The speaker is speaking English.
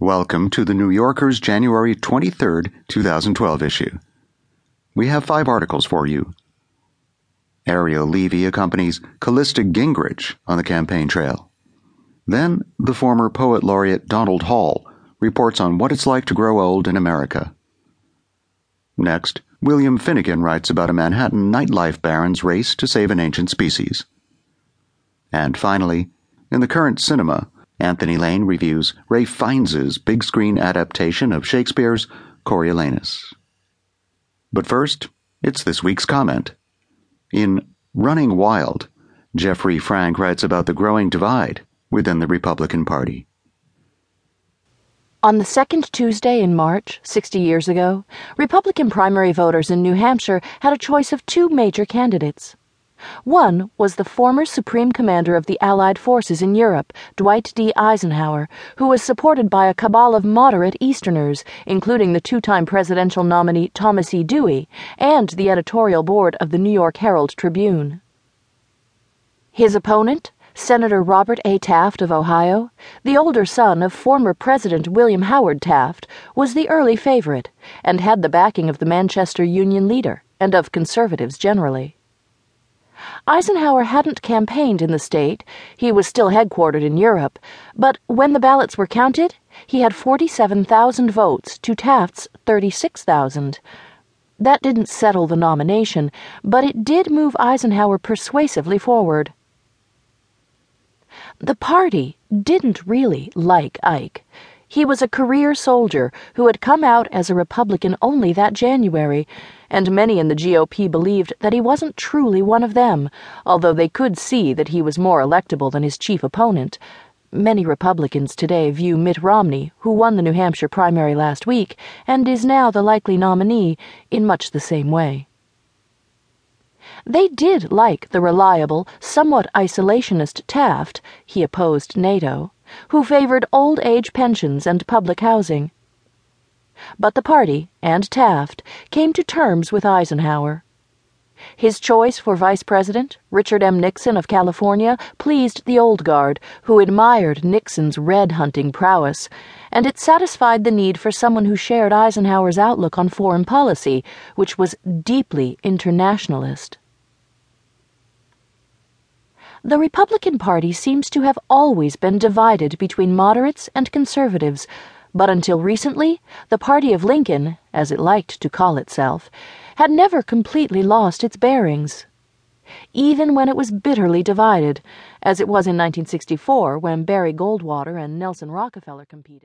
Welcome to the New Yorker's January 23, 2012 issue. We have five articles for you. Ariel Levy accompanies Callista Gingrich on the campaign trail. Then, the former poet laureate Donald Hall reports on what it's like to grow old in America. Next, William Finnegan writes about a Manhattan nightlife baron's race to save an ancient species. And finally, in the current cinema, Anthony Lane reviews Ralph Fiennes' big screen adaptation of Shakespeare's Coriolanus. But first, it's this week's comment. In Running Wild, Jeffrey Frank writes about the growing divide within the Republican Party. On the second Tuesday in March, 60 years ago, Republican primary voters in New Hampshire had a choice of two major candidates. One was the former Supreme Commander of the Allied forces in Europe, Dwight D. Eisenhower, who was supported by a cabal of moderate Easterners, including the two time presidential nominee Thomas E. Dewey and the editorial board of the New York Herald Tribune. His opponent, Senator Robert A. Taft of Ohio, the older son of former President William Howard Taft, was the early favorite and had the backing of the Manchester Union leader and of conservatives generally. Eisenhower hadn't campaigned in the state, he was still headquartered in Europe, but when the ballots were counted, he had 47,000 votes to Taft's 36,000. That didn't settle the nomination, but it did move Eisenhower persuasively forward. The party didn't really like Ike. He was a career soldier who had come out as a Republican only that January, and many in the GOP believed that he wasn't truly one of them, although they could see that he was more electable than his chief opponent. Many Republicans today view Mitt Romney, who won the New Hampshire primary last week and is now the likely nominee, in much the same way. They did like the reliable, somewhat isolationist Taft, he opposed NATO who favored old age pensions and public housing. But the party and Taft came to terms with Eisenhower. His choice for vice president, Richard M. Nixon of California, pleased the old guard, who admired Nixon's red hunting prowess, and it satisfied the need for someone who shared Eisenhower's outlook on foreign policy, which was deeply internationalist. The Republican Party seems to have always been divided between moderates and conservatives, but until recently, the party of Lincoln, as it liked to call itself, had never completely lost its bearings. Even when it was bitterly divided, as it was in 1964 when Barry Goldwater and Nelson Rockefeller competed.